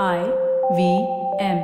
I V M.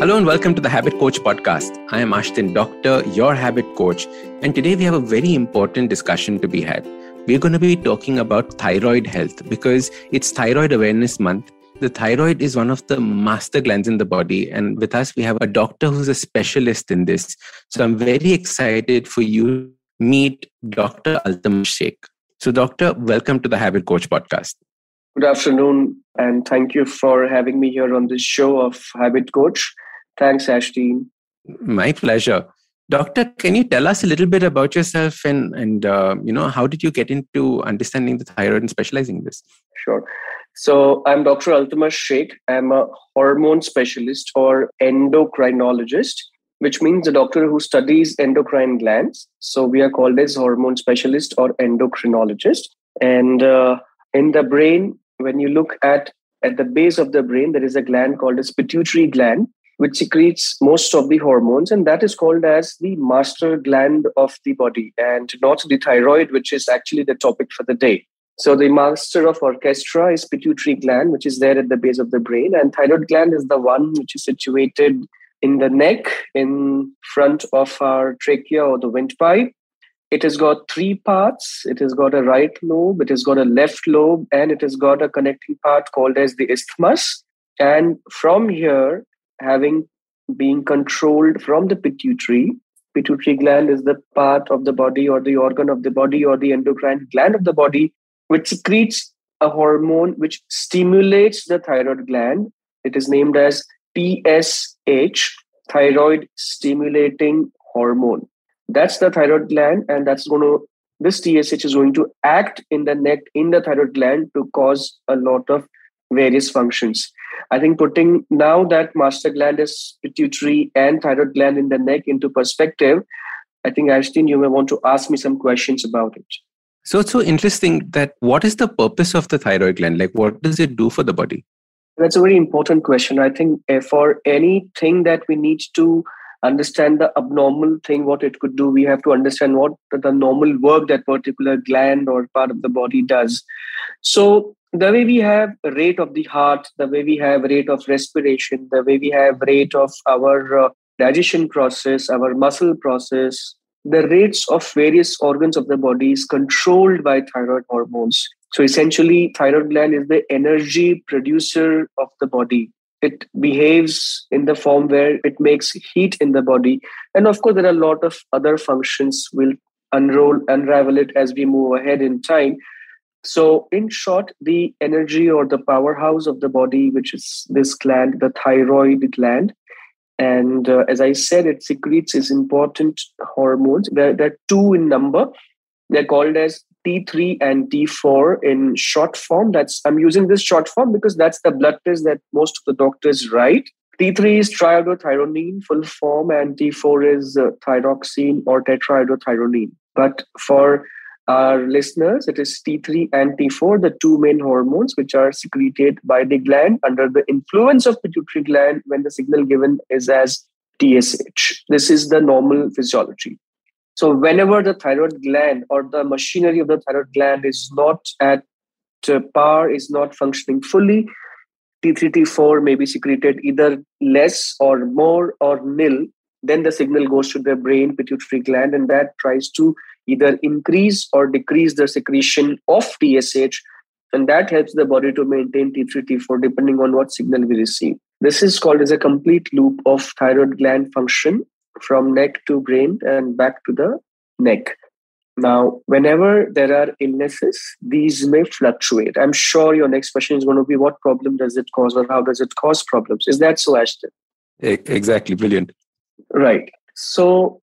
Hello and welcome to the Habit Coach podcast. I am Ashdin Doctor, your habit coach, and today we have a very important discussion to be had. We're going to be talking about thyroid health because it's Thyroid Awareness Month. The thyroid is one of the master glands in the body, and with us, we have a doctor who's a specialist in this. So I'm very excited for you to meet Dr. Altamash Shaikh. So, Doctor, welcome to the Habit Coach podcast. Good afternoon, and thank you for having me here on this show of Habit Coach. Thanks, Ashdin. My pleasure. Doctor, can you tell us a little bit about yourself and and uh, you know how did you get into understanding the thyroid and specializing in this? Sure. So I'm Dr. Altamash Shaikh. I'm a hormone specialist or endocrinologist, which means a doctor who studies endocrine glands. So we are called as hormone specialist or endocrinologist. And uh, in the brain, when you look at at the base of the brain, there is a gland called as pituitary gland, which secretes most of the hormones, and that is called as the master gland of the body, and not the thyroid, which is actually the topic for the day. So the master of orchestra is pituitary gland, which is there at the base of the brain, and thyroid gland is the one which is situated in the neck, in front of our trachea or the windpipe. It has got three parts. It has got a right lobe, it has got a left lobe, and it has got a connecting part called as the isthmus. And from here, having been controlled from the pituitary, pituitary gland is the part of the body or the organ of the body or the endocrine gland of the body which secretes a hormone which stimulates the thyroid gland. It is named as TSH, thyroid stimulating hormone. That's the thyroid gland, and that's going to this TSH is going to act in the neck in the thyroid gland to cause a lot of various functions. I think putting now that master gland is pituitary and thyroid gland in the neck into perspective, I think Ashdin, you may want to ask me some questions about it. So it's so interesting that what is the purpose of the thyroid gland? Like, what does it do for the body? That's a very important question. I think uh, for anything that we need to understand the abnormal thing, what it could do, we have to understand what the normal work that particular gland or part of the body does. So the way we have rate of the heart, the way we have rate of respiration, the way we have rate of our uh, digestion process, our muscle process, the rates of various organs of the body is controlled by thyroid hormones. So essentially, thyroid gland is the energy producer of the body. It behaves in the form where it makes heat in the body. And of course, there are a lot of other functions. We'll unroll, unravel it as we move ahead in time. So, in short, the energy or the powerhouse of the body, which is this gland, the thyroid gland, and uh, as I said, it secretes its important hormones. There, there are two in number. They're called as T3 and T4 in short form. That's I'm using this short form because that's the blood test that most of the doctors write. T3 is triiodothyronine, full form, and T4 is uh, thyroxine or tetraiodothyronine. But for our listeners, it is T3 and T4, the two main hormones which are secreted by the gland under the influence of pituitary gland when the signal given is as TSH. This is the normal physiology. So, whenever the thyroid gland or the machinery of the thyroid gland is not at uh, par, is not functioning fully, T3, T4 may be secreted either less or more or nil. Then the signal goes to the brain pituitary gland, and that tries to either increase or decrease the secretion of TSH, and that helps the body to maintain T3, T4 depending on what signal we receive. This is called as a complete loop of thyroid gland function from neck to brain and back to the neck. Now, whenever there are illnesses, these may fluctuate. I'm sure your next question is going to be what problem does it cause or how does it cause problems? Is that so, Ashdin? Exactly. Brilliant. Right. So,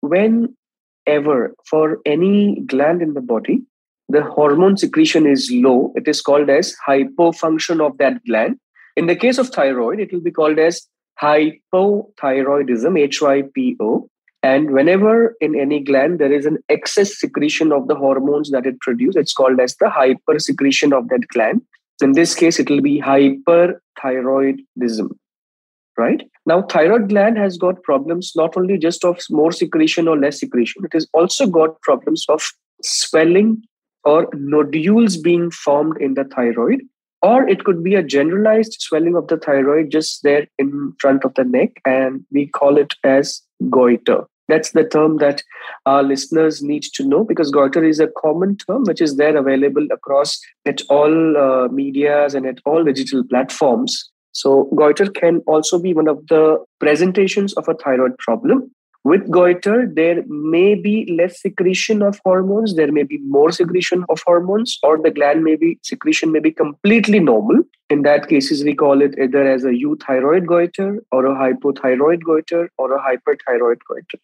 whenever for any gland in the body, the hormone secretion is low. It is called as hypofunction of that gland. In the case of thyroid, it will be called as hypothyroidism, H-Y-P-O. And whenever in any gland there is an excess secretion of the hormones that it produces, it's called as the hypersecretion of that gland. In this case, it will be hyperthyroidism right? Now, thyroid gland has got problems not only just of more secretion or less secretion, it has also got problems of swelling or nodules being formed in the thyroid, or it could be a generalized swelling of the thyroid just there in front of the neck, and we call it as goiter. That's the term that our listeners need to know because goiter is a common term which is there available across at all uh, medias and at all digital platforms. So goiter can also be one of the presentations of a thyroid problem. With goiter, there may be less secretion of hormones, there may be more secretion of hormones, or the gland may be secretion may be completely normal. In that cases, we call it either as a euthyroid goiter or a hypothyroid goiter or a hyperthyroid goiter.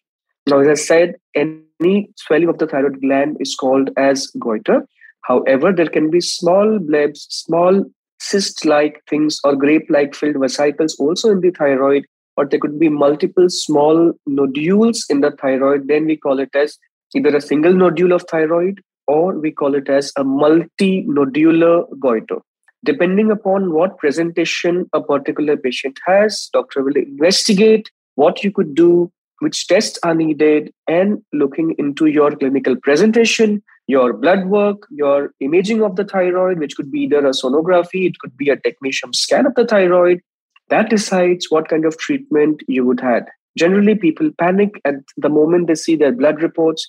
Now, as I said, any swelling of the thyroid gland is called as goiter. However, there can be small blebs, small cyst-like things or grape-like filled vesicles also in the thyroid, or there could be multiple small nodules in the thyroid. Then we call it as either a single nodule of thyroid or we call it as a multinodular goiter. Depending upon what presentation a particular patient has, doctor will investigate what you could do which tests are needed, and looking into your clinical presentation, your blood work, your imaging of the thyroid, which could be either a sonography, it could be a technetium scan of the thyroid, that decides what kind of treatment you would have. Generally, people panic at the moment they see their blood reports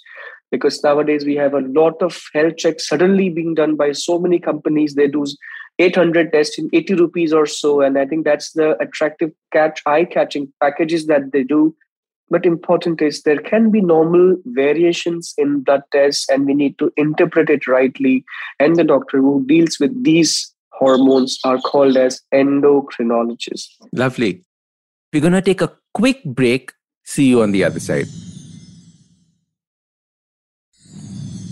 because nowadays we have a lot of health checks suddenly being done by so many companies. They do 800 tests in 80 rupees or so. And I think that's the attractive catch, eye catching packages that they do but important is there can be normal variations in blood tests and we need to interpret it rightly and the doctor who deals with these hormones are called as endocrinologists lovely we're going to take a quick break see you on the other side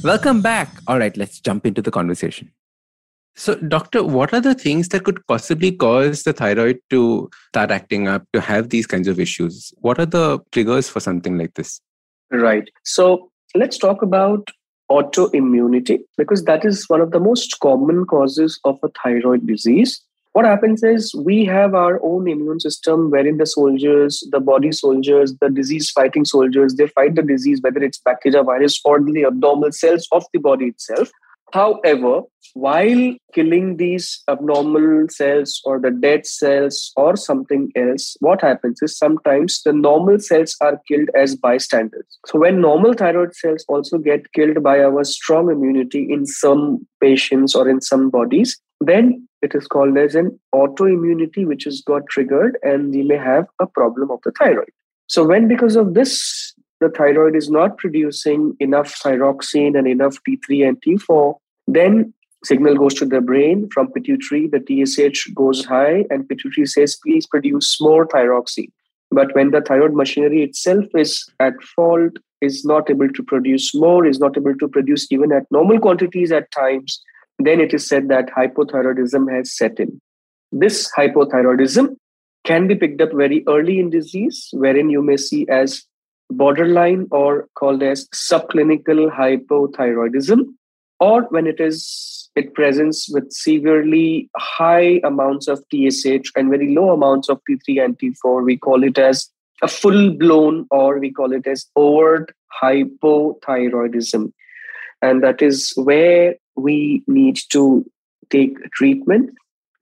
welcome back all right let's jump into the conversation so, doctor, what are the things that could possibly cause the thyroid to start acting up, to have these kinds of issues? What are the triggers for something like this? Right. So, let's talk about autoimmunity because that is one of the most common causes of a thyroid disease. What happens is we have our own immune system wherein the soldiers, the body soldiers, the disease fighting soldiers, they fight the disease, whether it's bacteria, virus, or the abnormal cells of the body itself. However, while killing these abnormal cells or the dead cells or something else, what happens is sometimes the normal cells are killed as bystanders. So, when normal thyroid cells also get killed by our strong immunity in some patients or in some bodies, then it is called as an autoimmunity, which has got triggered, and we may have a problem of the thyroid. So, when because of this the thyroid is not producing enough thyroxine and enough T3 and T4, then signal goes to the brain from pituitary, the TSH goes high, and pituitary says, please produce more thyroxine. But when the thyroid machinery itself is at fault, is not able to produce more, is not able to produce even at normal quantities at times, then it is said that hypothyroidism has set in. This hypothyroidism can be picked up very early in disease, wherein you may see as borderline or called as subclinical hypothyroidism, or when it is it presents with severely high amounts of TSH and very low amounts of T3 and T4, we call it as a full blown or we call it as overt hypothyroidism. And that is where we need to take treatment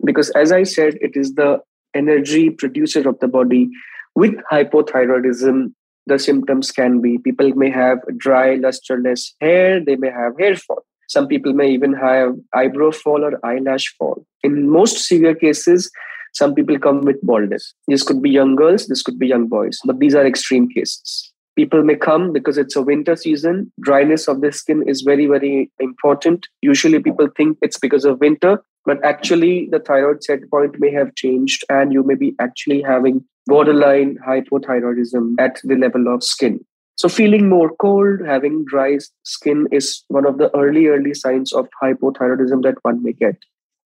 because, as I said, it is the energy producer of the body. With hypothyroidism, the symptoms can be people may have dry, lusterless hair, they may have hair fall some people may even have eyebrow fall or eyelash fall. In most severe cases, some people come with baldness. This could be young girls, this could be young boys, but these are extreme cases. People may come because it's a winter season. Dryness of the skin is very, very important. Usually, people think it's because of winter, but actually, the thyroid set point may have changed, and you may be actually having borderline hypothyroidism at the level of skin. So, feeling more cold, having dry skin is one of the early, early signs of hypothyroidism that one may get.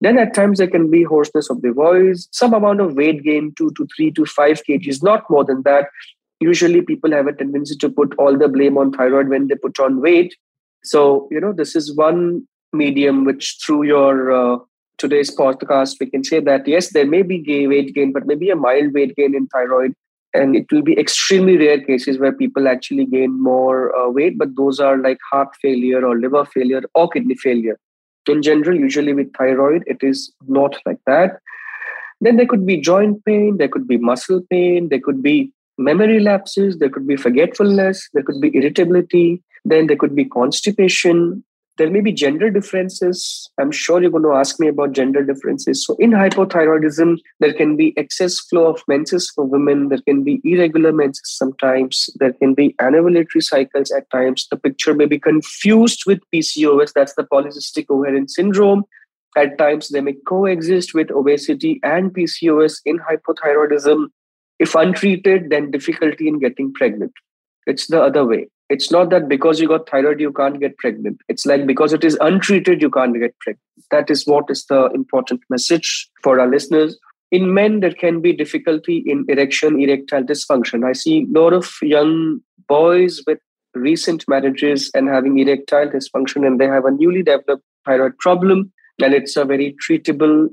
Then, at times, there can be hoarseness of the voice, some amount of weight gain, two to three to five kgs, not more than that. Usually, people have a tendency to put all the blame on thyroid when they put on weight. So, you know, this is one medium which, through your uh, today's podcast, we can say that yes, there may be weight gain, but maybe a mild weight gain in thyroid and it will be extremely rare cases where people actually gain more uh, weight but those are like heart failure or liver failure or kidney failure. In general usually with thyroid it is not like that. Then there could be joint pain there could be muscle pain there could be memory lapses there could be forgetfulness there could be irritability then there could be constipation there may be gender differences. I'm sure you're going to ask me about gender differences. So, in hypothyroidism, there can be excess flow of menses for women. There can be irregular menses sometimes. There can be anovulatory cycles at times. The picture may be confused with PCOS, that's the polycystic ovarian syndrome. At times, they may coexist with obesity and PCOS in hypothyroidism. If untreated, then difficulty in getting pregnant. It's the other way it's not that because you got thyroid you can't get pregnant. It's like because it is untreated you can't get pregnant. That is what is the important message for our listeners. In men there can be difficulty in erection erectile dysfunction. I see a lot of young boys with recent marriages and having erectile dysfunction and they have a newly developed thyroid problem and it's a very treatable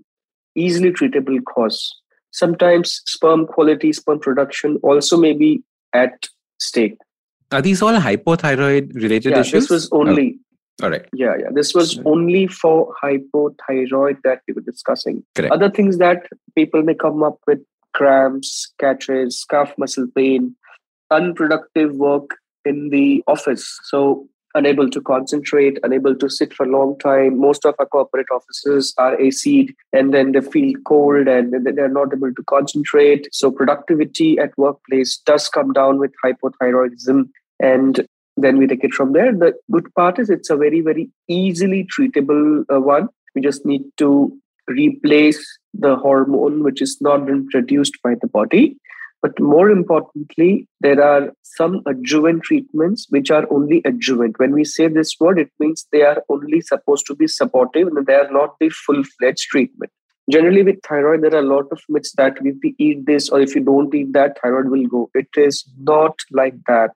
easily treatable cause. Sometimes sperm quality sperm production also may be at stake are these all hypothyroid related yeah, issues? This was only. Oh. All right. Yeah, yeah. This was only for hypothyroid that we were discussing. Correct. Other things that people may come up with cramps, catches, calf muscle pain, unproductive work in the office. So unable to concentrate, unable to sit for a long time. Most of our corporate offices are AC'd and then they feel cold and they're not able to concentrate. So productivity at workplace does come down with hypothyroidism and then we take it from there. The good part is it's a very, very easily treatable uh, one. We just need to replace the hormone which is not been produced by the body. But more importantly, there are some adjuvant treatments which are only adjuvant. When we say this word, it means they are only supposed to be supportive and they are not the full fledged treatment. Generally, with thyroid, there are a lot of myths that if we eat this or if you don't eat that, thyroid will go. It is not like that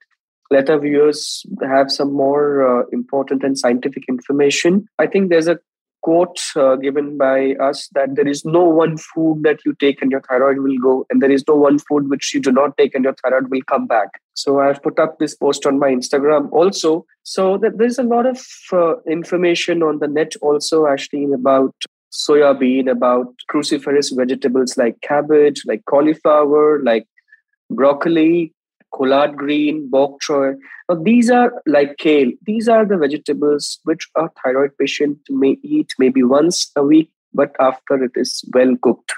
let our viewers have some more uh, important and scientific information. I think there's a quote uh, given by us that there is no one food that you take and your thyroid will go, and there is no one food which you do not take and your thyroid will come back. So I've put up this post on my Instagram also. So that there's a lot of uh, information on the net also, actually, about soya bean, about cruciferous vegetables like cabbage, like cauliflower, like broccoli, collard green, bok choy. Now, these are like kale. These are the vegetables which a thyroid patient may eat maybe once a week, but after it is well cooked.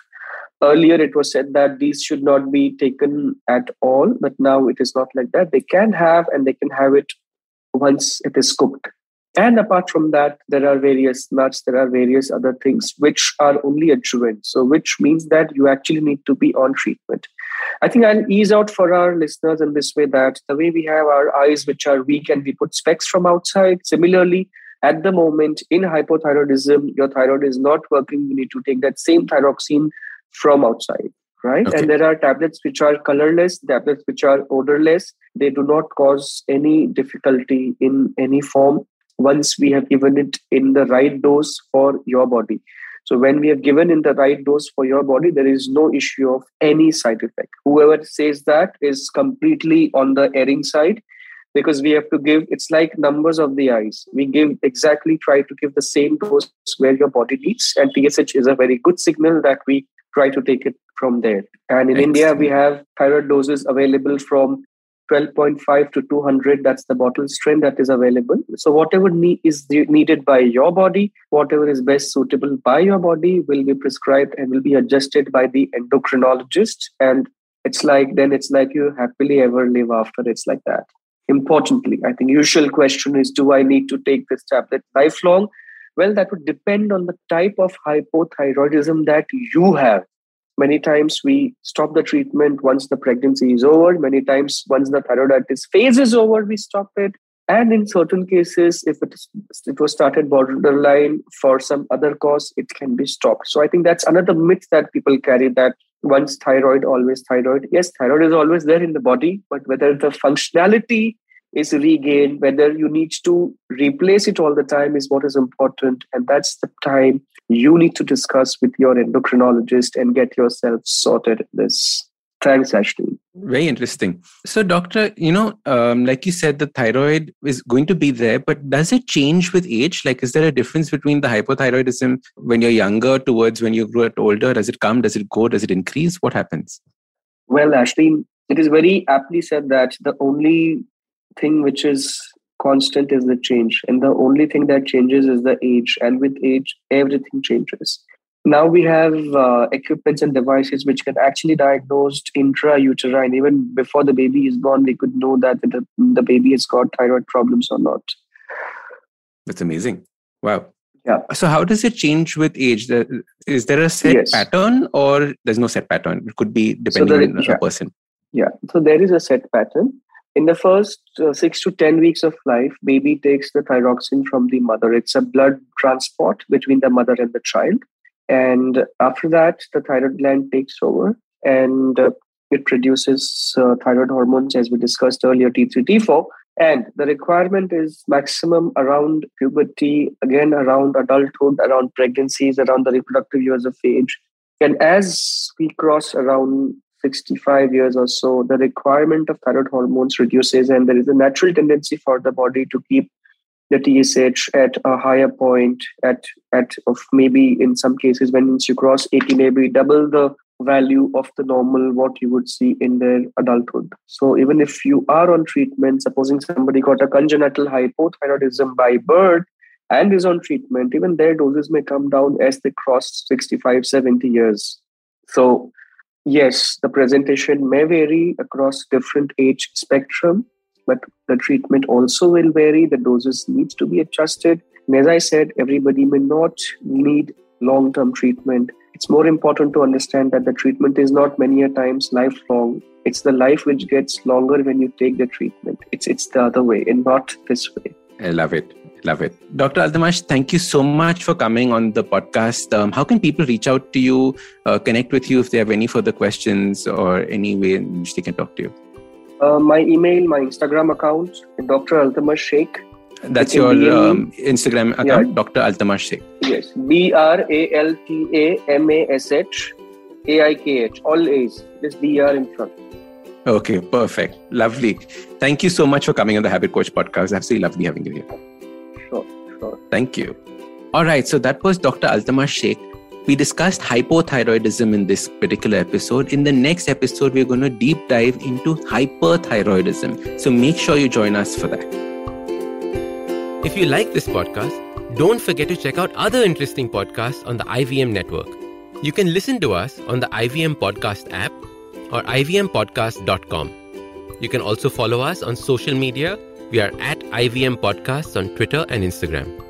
Earlier, it was said that these should not be taken at all, but now it is not like that. They can have and they can have it once it is cooked. And apart from that, there are various nuts, there are various other things which are only adjuvant. So, which means that you actually need to be on treatment. I think I'll ease out for our listeners in this way that the way we have our eyes, which are weak, and we put specs from outside, similarly, at the moment in hypothyroidism, your thyroid is not working. You need to take that same thyroxine from outside right okay. and there are tablets which are colorless tablets which are odorless they do not cause any difficulty in any form once we have given it in the right dose for your body so when we have given in the right dose for your body, there is no issue of any side effect. Whoever says that is completely on the erring side because we have to give it's like numbers of the eyes we give exactly try to give the same dose where your body needs and tsh is a very good signal that we try to take it from there and in Excellent. india we have thyroid doses available from 12.5 to 200 that's the bottle strength that is available. So whatever need is needed by your body whatever is best suitable by your body will be prescribed and will be adjusted by the endocrinologist. And it's like then it's like you happily ever live after. It's like that. Importantly i think usual question is do i need to take this tablet lifelong? Well that would depend on the type of hypothyroidism that you have Many times we stop the treatment once the pregnancy is over. Many times, once the thyroiditis phase is over, we stop it. And in certain cases, if it, it was started borderline for some other cause, it can be stopped. So I think that's another myth that people carry that once thyroid, always thyroid. Yes, thyroid is always there in the body, but whether the functionality is regained, whether you need to replace it all the time is what is important. And that's the time you need to discuss with your endocrinologist and get yourself sorted this. Thanks, Ashdin. Very interesting. So, doctor, you know, um, like you said, the thyroid is going to be there, but does it change with age? Like, is there a difference between the hypothyroidism when you're younger towards when you grow older? Does it come? Does it go? Does it increase? What happens? Well, Ashdin, it is very aptly said that the only thing which is constant is the change, and the only thing that changes is the age. And with age, everything changes. Now we have uh, equipments and devices which can actually diagnose intrauterine. Even before the baby is born, we could know that the, the baby has got thyroid problems or not. That's amazing. Wow. Yeah. So how does it change with age? Is there a set yes. pattern or there's no set pattern? It could be depending so on yeah. person. Yeah. So there is a set pattern. In the first uh, six to 10 weeks of life, baby takes the thyroxine from the mother. It's a blood transport between the mother and the child. And after that, the thyroid gland takes over and uh, it produces uh, thyroid hormones, as we discussed earlier, T3, T4. And the requirement is maximum around puberty, again, around adulthood, around pregnancies, around the reproductive years of age. And as we cross around 65 years or so, the requirement of thyroid hormones reduces, and there is a natural tendency for the body to keep the TSH at a higher point at at of maybe in some cases when you cross 80 maybe double the value of the normal what you would see in their adulthood. So even if you are on treatment, supposing somebody got a congenital hypothyroidism by birth and is on treatment, even their doses may come down as they cross 65, 70 years. So yes, the presentation may vary across different age spectrum, but the treatment also will vary. The doses needs to be adjusted. And as I said, everybody may not need long-term treatment. It's more important to understand that the treatment is not many a times lifelong. It's the life which gets longer when you take the treatment. It's it's the other way and not this way. I love it. Love it. Dr. Altamash, thank you so much for coming on the podcast. Um, how can people reach out to you, uh, connect with you if they have any further questions or any way in which they can talk to you? Uh, my email, my Instagram account, Dr. Altamash Shaikh. That's your um, Instagram account, yeah. Dr. Altamash Shaikh. Yes, B R A L T A M A S H A I K H, all A's, just B R in front. Okay, perfect. Lovely. Thank you so much for coming on the Habit Coach podcast. Absolutely lovely having you here. Thank you. All right, so that was Dr. Altamash Shaikh we discussed hypothyroidism in this particular episode. In the next episode, we're going to deep dive into hyperthyroidism. So make sure you join us for that. If you like this podcast, don't forget to check out other interesting podcasts on the IVM network. You can listen to us on the IVM Podcast app or ivmpodcast.com. You can also follow us on social media. We are at IVM Podcasts on Twitter and Instagram.